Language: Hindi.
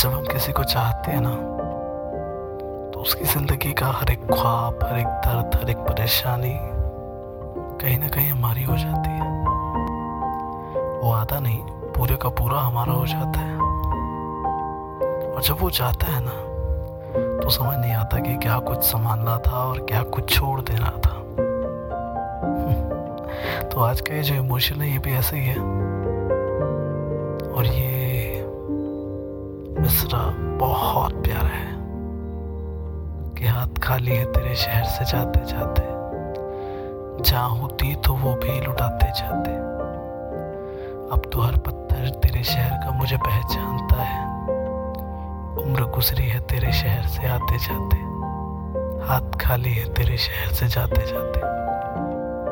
जब हम किसी को चाहते हैं ना तो उसकी ज़िंदगी का हर एक ख्वाब, हर एक दर्द, हर एक परेशानी कहीं ना कहीं हमारी हो जाती है। वो आधा नहीं, पूरे का पूरा हमारा हो जाता है। और जब वो चाहता है ना तो समझ नहीं आता कि क्या कुछ संभालना था और क्या कुछ छोड़ देना था। तो आज का ये जो इमोशन है, ये भी ऐसे ही है। मिसरा बहुत प्यारा है। कि हाथ खाली है तेरे शहर से जाते जाते। जहाँ होती तो वो भी लुटाते जाते। अब तो हर पत्थर तेरे शहर का मुझे पहचानता है। उम्र गुजरी है तेरे शहर से आते जाते। हाथ खाली है तेरे शहर से जाते जाते।